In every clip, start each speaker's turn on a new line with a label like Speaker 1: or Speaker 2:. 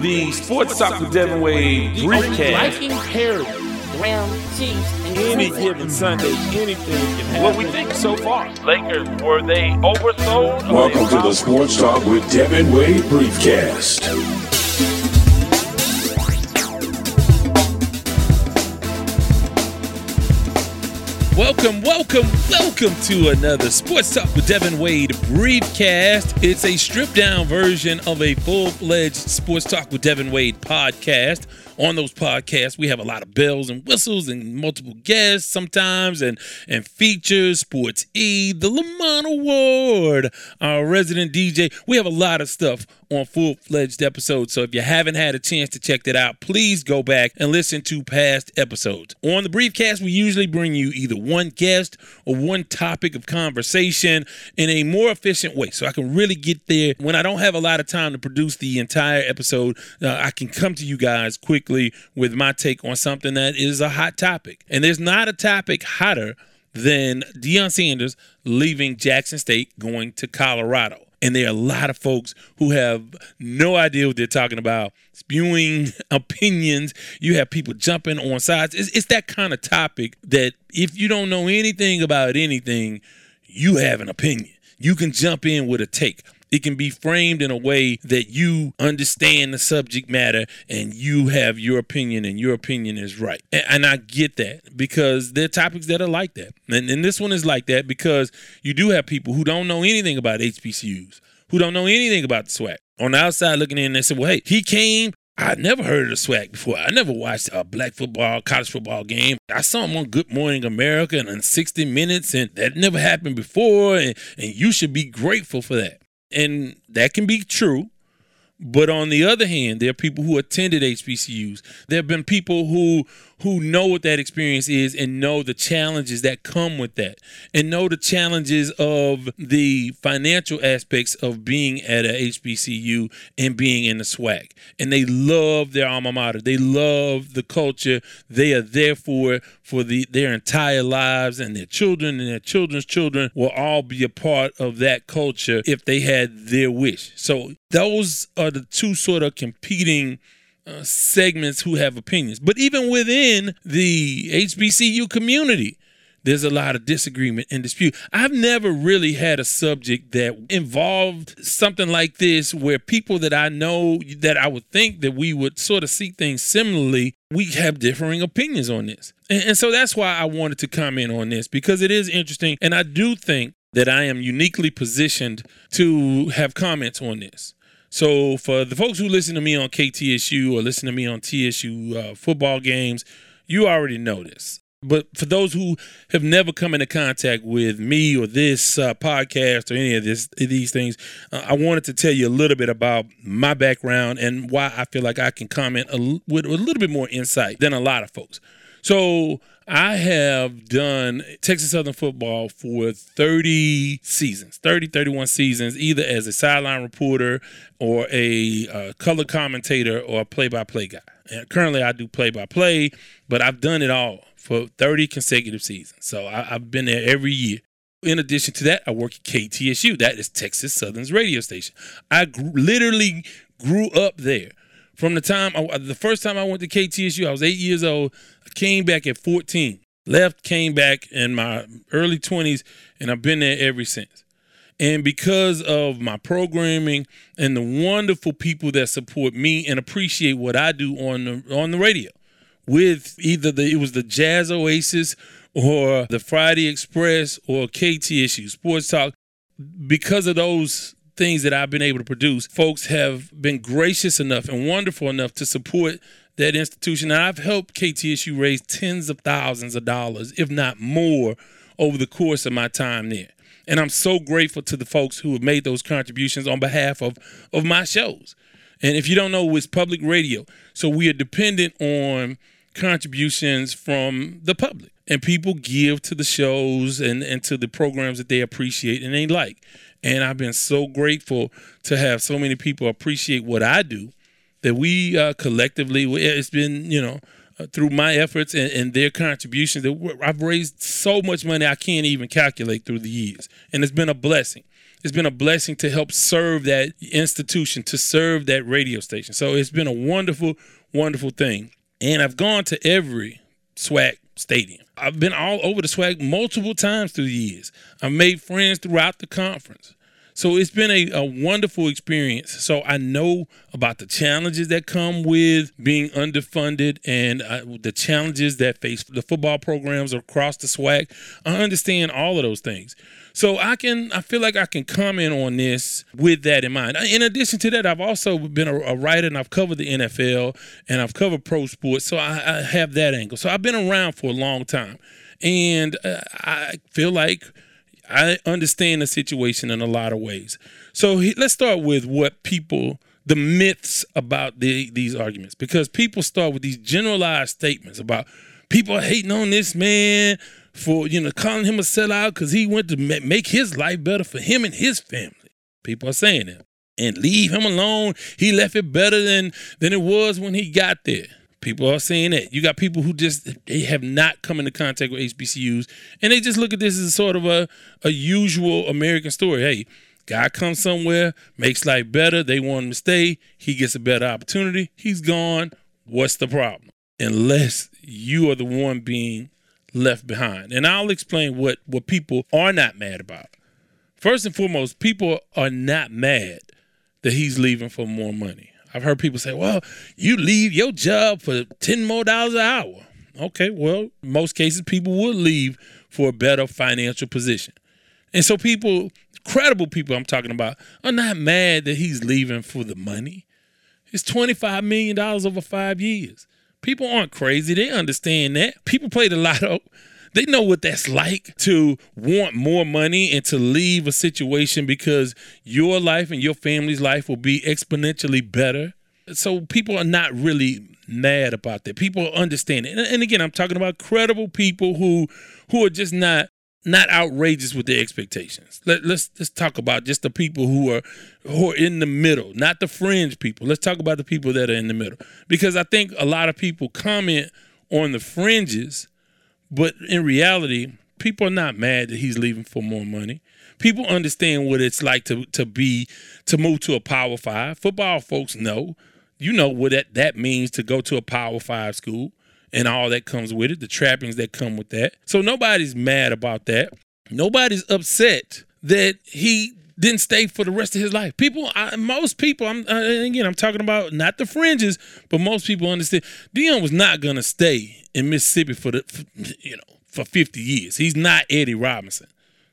Speaker 1: the Sports Talk with Devin Wade briefcast.
Speaker 2: Liking Perry, Brown Chiefs, and
Speaker 1: Any given Sunday, anything can happen. What we think so far.
Speaker 3: Lakers, were they oversold?
Speaker 4: Welcome to the Sports Talk with Devin Wade Briefcast.
Speaker 5: Welcome, welcome, welcome to another Sports Talk with Devin Wade briefcast. It's a stripped down version of a full fledged Sports Talk with Devin Wade podcast. On those podcasts, we have a lot of bells and whistles and multiple guests sometimes and, and features, Sports E, the Lamont Award, our resident DJ. We have a lot of stuff on full fledged episodes. So if you haven't had a chance to check that out, please go back and listen to past episodes. On the briefcast, we usually bring you either one guest or one topic of conversation in a more efficient way. So I can really get there when I don't have a lot of time to produce the entire episode. Uh, I can come to you guys with my take on something that is a hot topic. And there's not a topic hotter than Deion Sanders leaving Jackson State going to Colorado. And there are a lot of folks who have no idea what they're talking about, spewing opinions. You have people jumping on sides. It's, it's that kind of topic that if you don't know anything about anything, you have an opinion. You can jump in with a take. It can be framed in a way that you understand the subject matter and you have your opinion and your opinion is right. And, and I get that because there are topics that are like that. And, and this one is like that because you do have people who don't know anything about HBCUs, who don't know anything about the SWAC. On the outside looking in, they say, well, hey, he came I'd never heard of the SWAC before. I never watched a black football, college football game. I saw him on Good Morning America and on 60 Minutes, and that never happened before. And, and you should be grateful for that. And that can be true. But on the other hand, there are people who attended HBCUs. There have been people who who know what that experience is and know the challenges that come with that and know the challenges of the financial aspects of being at a HBCU and being in the SWAC. And they love their alma mater. They love the culture. They are there for for the their entire lives and their children and their children's children will all be a part of that culture if they had their wish. So those are the two sort of competing uh, segments who have opinions. But even within the HBCU community, there's a lot of disagreement and dispute. I've never really had a subject that involved something like this where people that I know that I would think that we would sort of see things similarly, we have differing opinions on this. And, and so that's why I wanted to comment on this because it is interesting. And I do think that I am uniquely positioned to have comments on this. So for the folks who listen to me on KTSU or listen to me on TSU uh, football games, you already know this. But for those who have never come into contact with me or this uh, podcast or any of this these things, uh, I wanted to tell you a little bit about my background and why I feel like I can comment a, with a little bit more insight than a lot of folks. So I have done Texas Southern football for 30 seasons, 30, 31 seasons, either as a sideline reporter or a uh, color commentator or a play by play guy. And currently, I do play by play, but I've done it all for 30 consecutive seasons. So I, I've been there every year. In addition to that, I work at KTSU. That is Texas Southern's radio station. I literally grew up there. From the time, I, the first time I went to KTSU, I was eight years old. I came back at 14. Left, came back in my early 20s, and I've been there ever since. And because of my programming and the wonderful people that support me and appreciate what I do on the on the radio, with either the it was the Jazz Oasis or the Friday Express or KTSU Sports Talk, because of those things that I've been able to produce, folks have been gracious enough and wonderful enough to support that institution. I've helped KTSU raise tens of thousands of dollars, if not more, over the course of my time there. And I'm so grateful to the folks who have made those contributions on behalf of, of my shows. And if you don't know, it's public radio. So we are dependent on contributions from the public. And people give to the shows and, and to the programs that they appreciate and they like. And I've been so grateful to have so many people appreciate what I do that we uh, collectively, it's been, you know, uh, through my efforts and, and their contributions, that I've raised so much money I can't even calculate through the years. And it's been a blessing. it's been a blessing to help serve that institution, to serve that radio station. So it's been a wonderful, wonderful thing. And I've gone to every SWAC stadium. I've been all over the SWAC multiple times through the years. I've made friends throughout the conference. So it's been a, a, wonderful experience. So I know about the challenges that come with being underfunded and uh, the challenges that face the football programs across the SWAC. I understand all of those things. So I can, I feel like I can comment on this with that in mind. In addition to that, I've also been a, a writer and I've covered the NFL and I've covered pro sports. So I, I have that angle. So I've been around for a long time. And uh, I feel like I understand the situation in a lot of ways. So he, let's start with what people, the myths about the, these arguments, because people start with these generalized statements about people hating on this man for you know calling him a sellout because he went to make his life better for him and his family. People are saying that, and leave him alone. He left it better than than it was when he got there. People are saying that. You got people who just they have not come into contact with HBCUs and they just look at this as a sort of a, a usual American story. Hey, guy comes somewhere, makes life better, they want him to stay, he gets a better opportunity, he's gone. What's the problem? Unless you are the one being left behind. And I'll explain what, what people are not mad about. First and foremost, people are not mad that he's leaving for more money. I've heard people say, well, you leave your job for 10 more dollars an hour. Okay, well, most cases people would leave for a better financial position. And so people, credible people I'm talking about, are not mad that he's leaving for the money. It's $25 million over five years. People aren't crazy. They understand that. People play the lotto. They know what that's like to want more money and to leave a situation because your life and your family's life will be exponentially better. So people are not really mad about that. People understand it. And, again, I'm talking about credible people who who are just not not outrageous with their expectations. Let, let's, let's talk about just the people who are who are in the middle, not the fringe people. Let's talk about the people that are in the middle, because I think a lot of people comment on the fringes but in reality, people are not mad that he's leaving for more money. People understand what it's like to to be to move to a power five. Football folks know. You know what that, that means to go to a power five school and all that comes with it, the trappings that come with that. So nobody's mad about that. Nobody's upset that he didn't stay for the rest of his life. People, I, most people, I'm uh, again, I'm talking about not the fringes, but most people understand. Deion was not gonna stay in Mississippi for the, for, you know, for 50 years. He's not Eddie Robinson.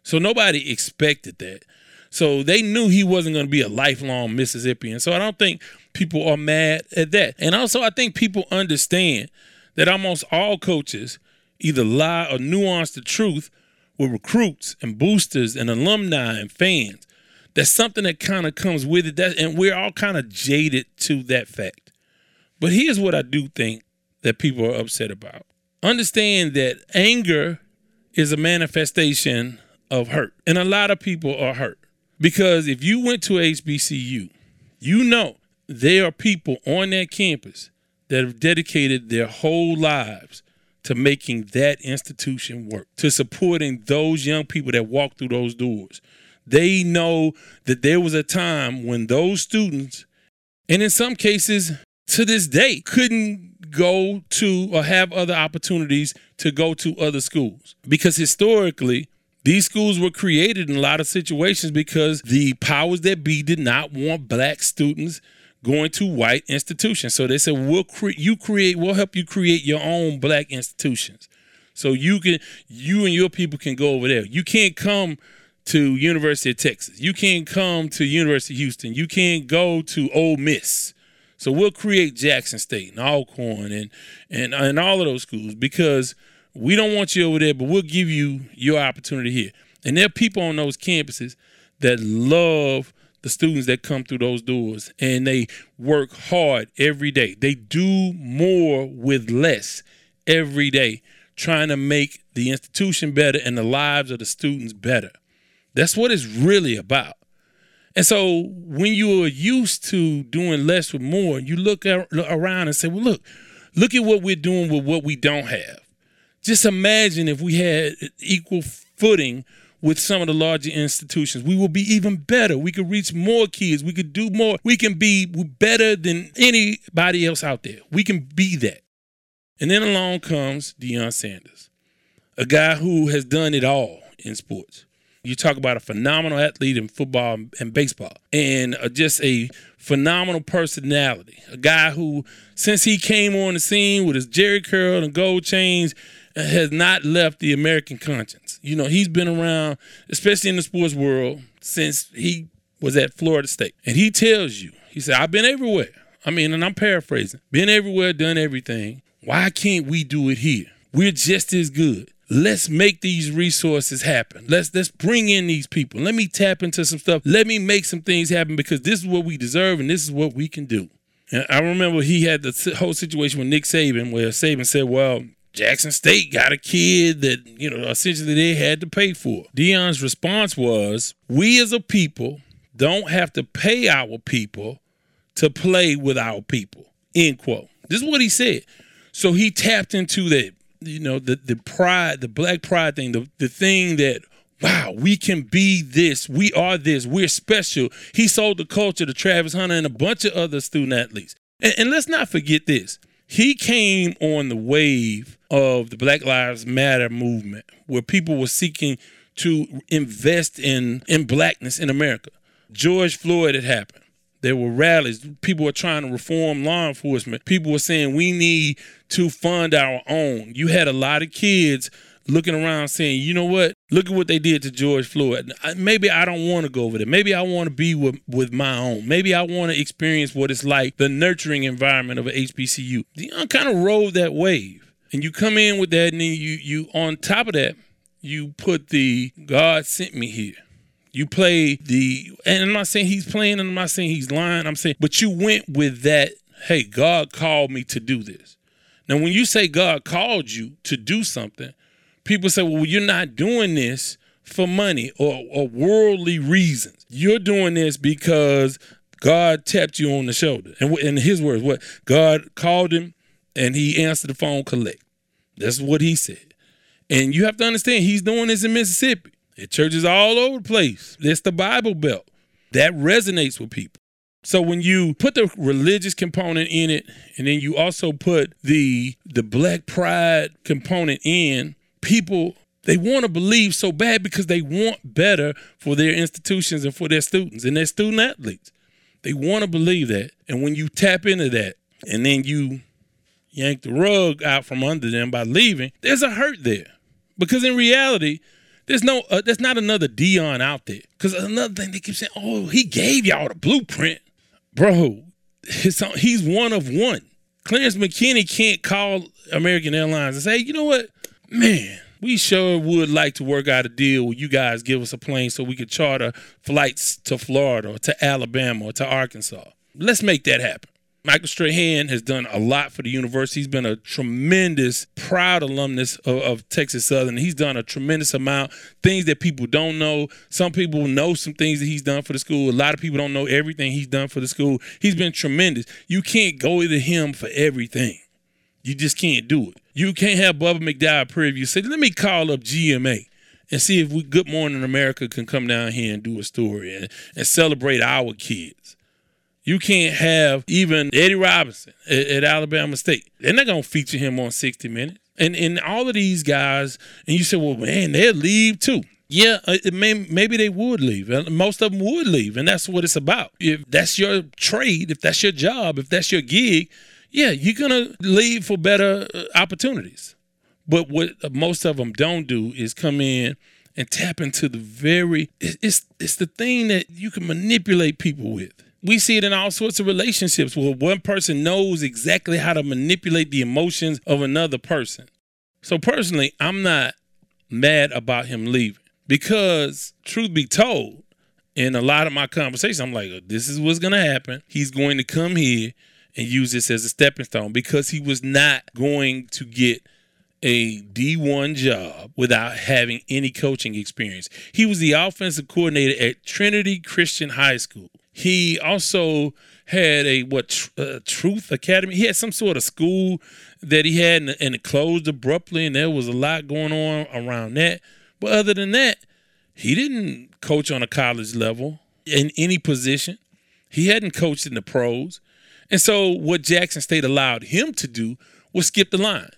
Speaker 5: So nobody expected that. So they knew he wasn't going to be a lifelong Mississippian. So I don't think people are mad at that. And also, I think people understand that almost all coaches either lie or nuance the truth with recruits and boosters and alumni and fans. That's something that kind of comes with it. That, and we're all kind of jaded to that fact. But here's what I do think that people are upset about. Understand that anger is a manifestation of hurt. And a lot of people are hurt. Because if you went to HBCU, you know there are people on that campus that have dedicated their whole lives to making that institution work, to supporting those young people that walk through those doors. They know that there was a time when those students, and in some cases to this day, couldn't go to or have other opportunities to go to other schools. Because historically, these schools were created in a lot of situations because the powers that be did not want black students going to white institutions. So they said, "We'll cre- you create, we'll help you create your own black institutions." So you can, you and your people can go over there. You can't come to University of Texas. You can't come to University of Houston. You can't go to Ole Miss. So we'll create Jackson State and Alcorn and and and all of those schools because we don't want you over there, but we'll give you your opportunity here. And there are people on those campuses that love the students that come through those doors and they work hard every day. They do more with less every day, trying to make the institution better and the lives of the students better. That's what it's really about. And so when you are used to doing less with more, you look around and say, well, look, look at what we're doing with what we don't have. Just imagine if we had equal footing with some of the larger institutions. We will be even better. We could reach more kids. We could do more. We can be better than anybody else out there. We can be that. And then along comes Deion Sanders, a guy who has done it all in sports. You talk about a phenomenal athlete in football and baseball, and uh, just a phenomenal personality. A guy who, since he came on the scene with his Jheri curl and gold chains, has not left the American conscience. You know, he's been around, especially in the sports world, since he was at Florida State. And he tells you, he said, I've been everywhere. I mean, and I'm paraphrasing, been everywhere, done everything. Why can't we do it here? We're just as good. Let's make these resources happen. Let's let's bring in these people. Let me tap into some stuff. Let me make some things happen because this is what we deserve and this is what we can do. And I remember he had the whole situation with Nick Saban where Saban said, "Well, Jackson State got a kid that, you know, essentially they had to pay for. Deion's response was, We as a people don't have to pay our people to play with our people. End quote. This is what he said. So he tapped into that, you know, the, the pride, the black pride thing, the, the thing that, wow, we can be this. We are this. We're special. He sold the culture to Travis Hunter and a bunch of other student athletes. And, and let's not forget this. He came on the wave of the Black Lives Matter movement, where people were seeking to invest in in blackness in America. George Floyd had happened. There were rallies. People were trying to reform law enforcement. People were saying we need to fund our own. You had a lot of kids looking around saying, you know what? Look at what they did to George Floyd. Maybe I don't want to go over there. Maybe I want to be with, with my own. Maybe I want to experience what it's like, the nurturing environment of an HBCU. Deion kind of rode that wave and you come in with that, and then you you on top of that, you put the God sent me here. You play the, and I'm not saying he's playing, and I'm not saying he's lying. I'm saying, but you went with that. Hey, God called me to do this. Now, when you say God called you to do something, people say, well, you're not doing this for money or, or worldly reasons. You're doing this because God tapped you on the shoulder. And in his words, what God called him and he answered the phone collect. That's what he said. And you have to understand, he's doing this in Mississippi. At churches all over the place. It's the Bible Belt. That resonates with people. So when you put the religious component in it, and then you also put the the black pride component in, people they want to believe so bad because they want better for their institutions and for their students and their student athletes. They want to believe that. And when you tap into that and then you yank the rug out from under them by leaving, there's a hurt there. Because in reality, there's no, uh, there's not another Deion out there. Because another thing they keep saying, oh, he gave y'all the blueprint, bro. he's one of one. Clarence McKinney can't call American Airlines and say, you know what, man, we sure would like to work out a deal where you guys give us a plane so we could charter flights to Florida or to Alabama or to Arkansas. Let's make that happen. Michael Strahan has done a lot for the university. He's been a tremendous, proud alumnus of, of, Texas Southern. He's done a tremendous amount, things that people don't know. Some people know some things that he's done for the school. A lot of people don't know everything he's done for the school. He's been tremendous. You can't go to him for everything. You just can't do it. You can't have Bubba McDowell Prairie View say, let me call up GMA and see if we Good Morning America can come down here and do a story and, and celebrate our kids. You can't have even Eddie Robinson at, at Alabama State. They're not gonna feature him on 60 Minutes. And and all of these guys, and you say, well, man, they'll leave too. Yeah, uh, may, maybe they would leave. Most of them would leave, and that's what it's about. If that's your trade, if that's your job, if that's your gig, yeah, you're gonna leave for better uh, opportunities. But what most of them don't do is come in and tap into the very it's it's the thing that you can manipulate people with we see it in all sorts of relationships where one person knows exactly how to manipulate the emotions of another person. So personally, I'm not mad about him leaving because truth be told, in a lot of my conversations, I'm like, this is what's going to happen. He's going to come here and use this as a stepping stone because he was not going to get a D1 job without having any coaching experience. He was the offensive coordinator at Trinity Christian High School. He also had a what uh, Truth Academy. He had some sort of school that he had, and, and it closed abruptly, and there was a lot going on around that. But other than that, He didn't coach on a college level in any position. He hadn't coached in the pros. And so what Jackson State allowed him to do was skip the line.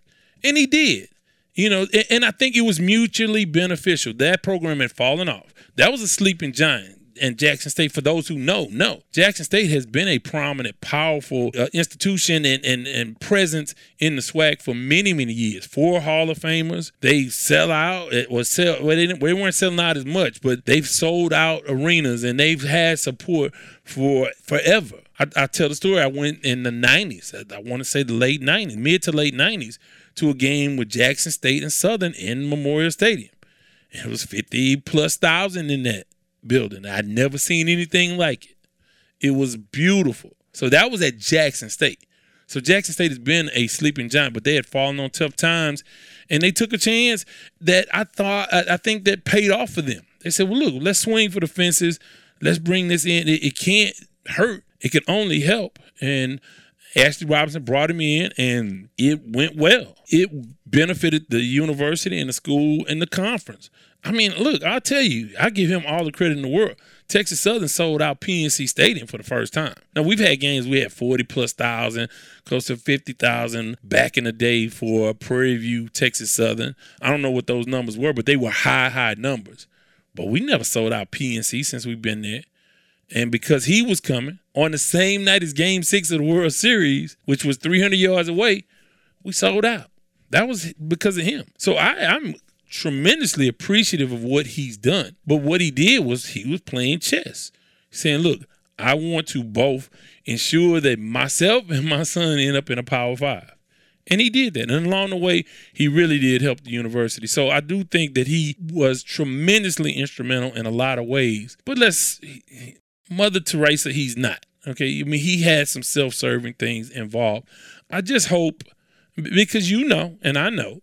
Speaker 5: And he did. You know, and I think it was mutually beneficial. That program had fallen off. That was a sleeping giant and Jackson State, for those who know, no. Jackson State has been a prominent, powerful uh, institution and, and, and presence in the SWAC for many, many years. Four Hall of Famers. They sell out. It was sell. Well, they, they weren't selling out as much, but they've sold out arenas and they've had support for forever. I, I tell the story. I went in the '90s. I, I want to say the late '90s, mid to late '90s, to a game with Jackson State and Southern in Memorial Stadium. It was 50 plus thousand in that building. I'd never seen anything like it. It was beautiful. So that was at Jackson State. So Jackson State has been a sleeping giant, but they had fallen on tough times, and they took a chance that I thought I, think that paid off for them. They said, "Well, look, let's swing for the fences. Let's bring this in. It, it can't hurt. It can only help." And Ashley Robinson brought him in, and it went well. It benefited the university and the school and the conference. I mean, look, I'll tell you, I give him all the credit in the world. Texas Southern sold out PNC Stadium for the first time. Now we've had games we had 40 plus thousand, close to 50,000 back in the day for Prairie View, Texas Southern. I don't know what those numbers were, but they were high, high numbers. But we never sold out PNC since we've been there. And because he was coming on the same night as game six of the World Series, which was 300 yards away, we sold out. That was because of him. So I, I'm tremendously appreciative of what he's done. But what he did was he was playing chess, saying, Look, I want to both ensure that myself and my son end up in a Power Five. And he did that. And along the way, he really did help the university. So I do think that he was tremendously instrumental in a lot of ways. But let's, Mother Teresa, he's not. Okay. I mean, he had some self serving things involved. I just hope, because you know, and I know,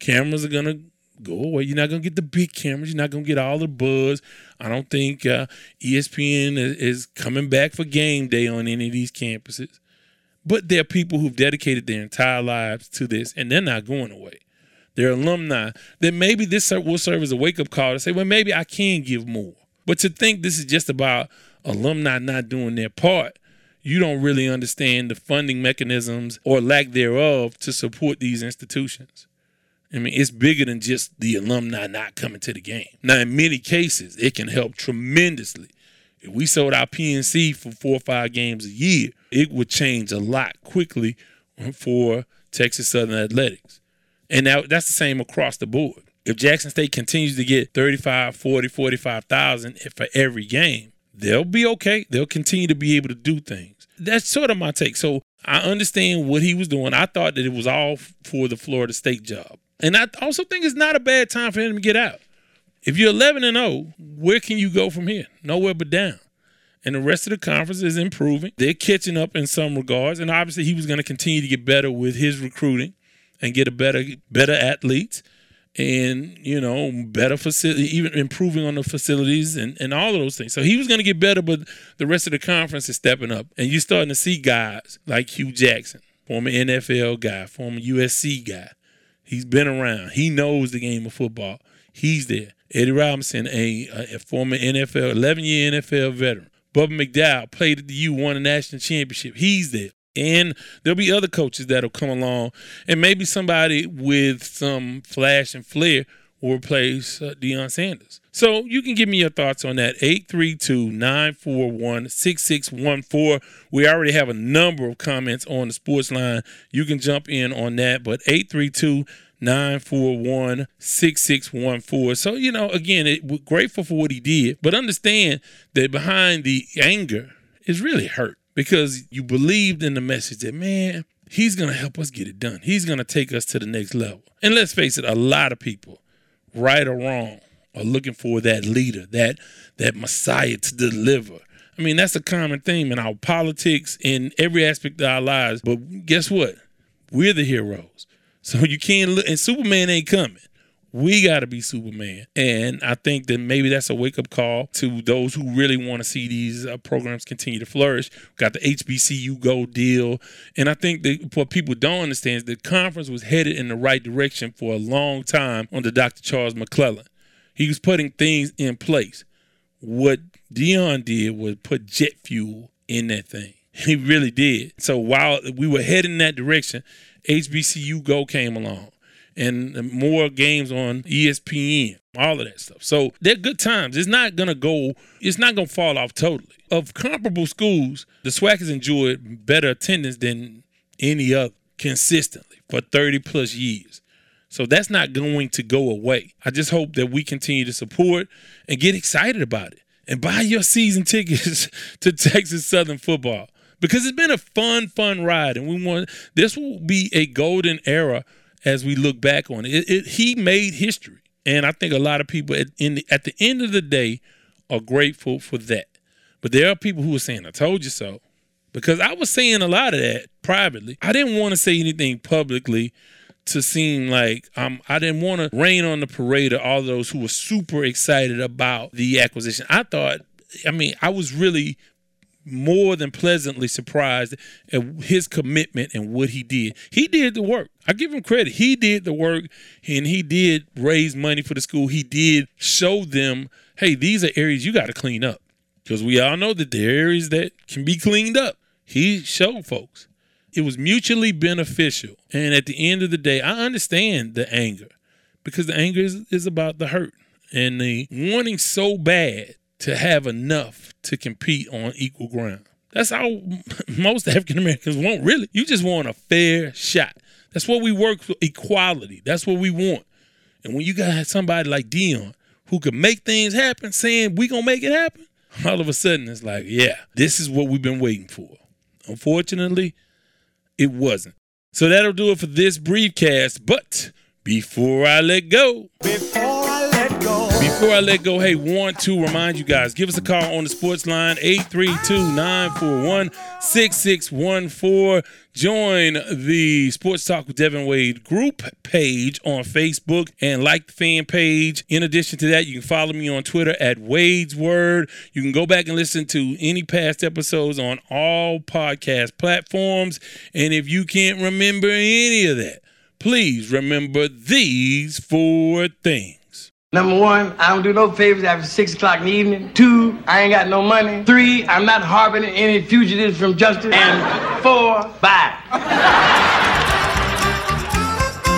Speaker 5: cameras are going to go away. You're not gonna get the big cameras. You're not gonna get all the buzz. I don't think uh, ESPN is coming back for game day on any of these campuses. But there are people who've dedicated their entire lives to this, and they're not going away. They're alumni. That maybe this will serve as a wake up call to say, well, maybe I can give more. But to think this is just about alumni not doing their part, you don't really understand the funding mechanisms or lack thereof to support these institutions. I mean, it's bigger than just the alumni not coming to the game. Now, in many cases, it can help tremendously. If we sold our PNC for four or five games a year, it would change a lot quickly for Texas Southern Athletics. And now that's the same across the board. If Jackson State continues to get 35, 40, 45,000 for every game, they'll be okay. They'll continue to be able to do things. That's sort of my take. So I understand what he was doing. I thought that it was all for the Florida State job. And I also think it's not a bad time for him to get out. If you're 11 and 0, where can you go from here? Nowhere but down. And the rest of the conference is improving. They're catching up in some regards. And obviously, he was going to continue to get better with his recruiting and get a better, better athletes and you know better facility even improving on the facilities and, and all of those things so he was going to get better but the rest of the conference is stepping up and you're starting to see guys like Hue Jackson former nfl guy former usc guy He's been around. He knows the game of football. He's there. Eddie Robinson, a, a former NFL, 11 year NFL veteran. Bubba McDowell played at the U, won a national championship. He's there. And there'll be other coaches that'll come along, and maybe somebody with some flash and flair will replace uh, Deion Sanders. So you can give me your thoughts on that. 832-941-6614. We already have a number of comments on the sports line. You can jump in on that, but 832 941 6614. So, you know, again, it, we're grateful for what he did, but understand that behind the anger is really hurt because you believed in the message that, man, he's going to help us get it done. He's going to take us to the next level. And let's face it, a lot of people, right or wrong, are looking for that leader, that that Messiah to deliver. I mean, that's a common theme in our politics, in every aspect of our lives. But guess what? We're the heroes. So you can't look, and Superman ain't coming. We got to be Superman. And I think that maybe that's a wake up call to those who really want to see these uh, programs continue to flourish. We got the HBCU Go deal. And I think that what people don't understand is the conference was headed in the right direction for a long time under Dr. Charles McClelland. He was putting things in place. What Deion did was put jet fuel in that thing. He really did. So while we were heading that direction, HBCU Go came along and more games on ESPN, all of that stuff. So they're good times. It's not gonna go, it's not gonna fall off totally. Of comparable schools, the SWAC has enjoyed better attendance than any other consistently for 30 plus years. So that's not going to go away. I just hope that we continue to support and get excited about it and buy your season tickets to Texas Southern football because it's been a fun, fun ride, and we want this will be a golden era as we look back on it. it, it he made history, and I think a lot of people at, the, at the end of the day are grateful for that. But there are people who are saying, "I told you so," because I was saying a lot of that privately. I didn't want to say anything publicly to seem like um, I didn't want to rain on the parade of all those who were super excited about the acquisition. I thought, I mean, I was really more than pleasantly surprised at his commitment and what he did. He did the work. I give him credit. He did the work and he did raise money for the school. He did show them, hey, these are areas you got to clean up. Because we all know that are areas that can be cleaned up. He showed folks. It was mutually beneficial. And at the end of the day, I understand the anger because the anger is, is about the hurt and the wanting so bad to have enough to compete on equal ground. That's how most African Americans want, really. You just want a fair shot. That's what we work for equality. That's what we want. And when you got somebody like Deion who can make things happen, saying we gonna make it happen, all of a sudden it's like, yeah, this is what we've been waiting for. Unfortunately, it wasn't. So that'll do it for this briefcast. But before I let go, before before I let go, hey, want to remind you guys, give us a call on the sports line 832-941-6614. Join the Sports Talk with Devin Wade group page on Facebook and like the fan page. In addition to that, you can follow me on Twitter at Wade's Word. You can go back and listen to any past episodes on all podcast platforms. And if you can't remember any of that, please remember these four things.
Speaker 2: Number one, I don't do no favors after six o'clock in the evening. Two, I ain't got no money. Three, I'm not harboring any fugitives from justice. And four, bye.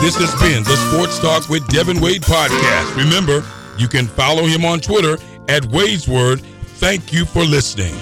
Speaker 6: This has been the Sports Talk with Devin Wade podcast. Remember, you can follow him on Twitter at Wade's Word. Thank you for listening.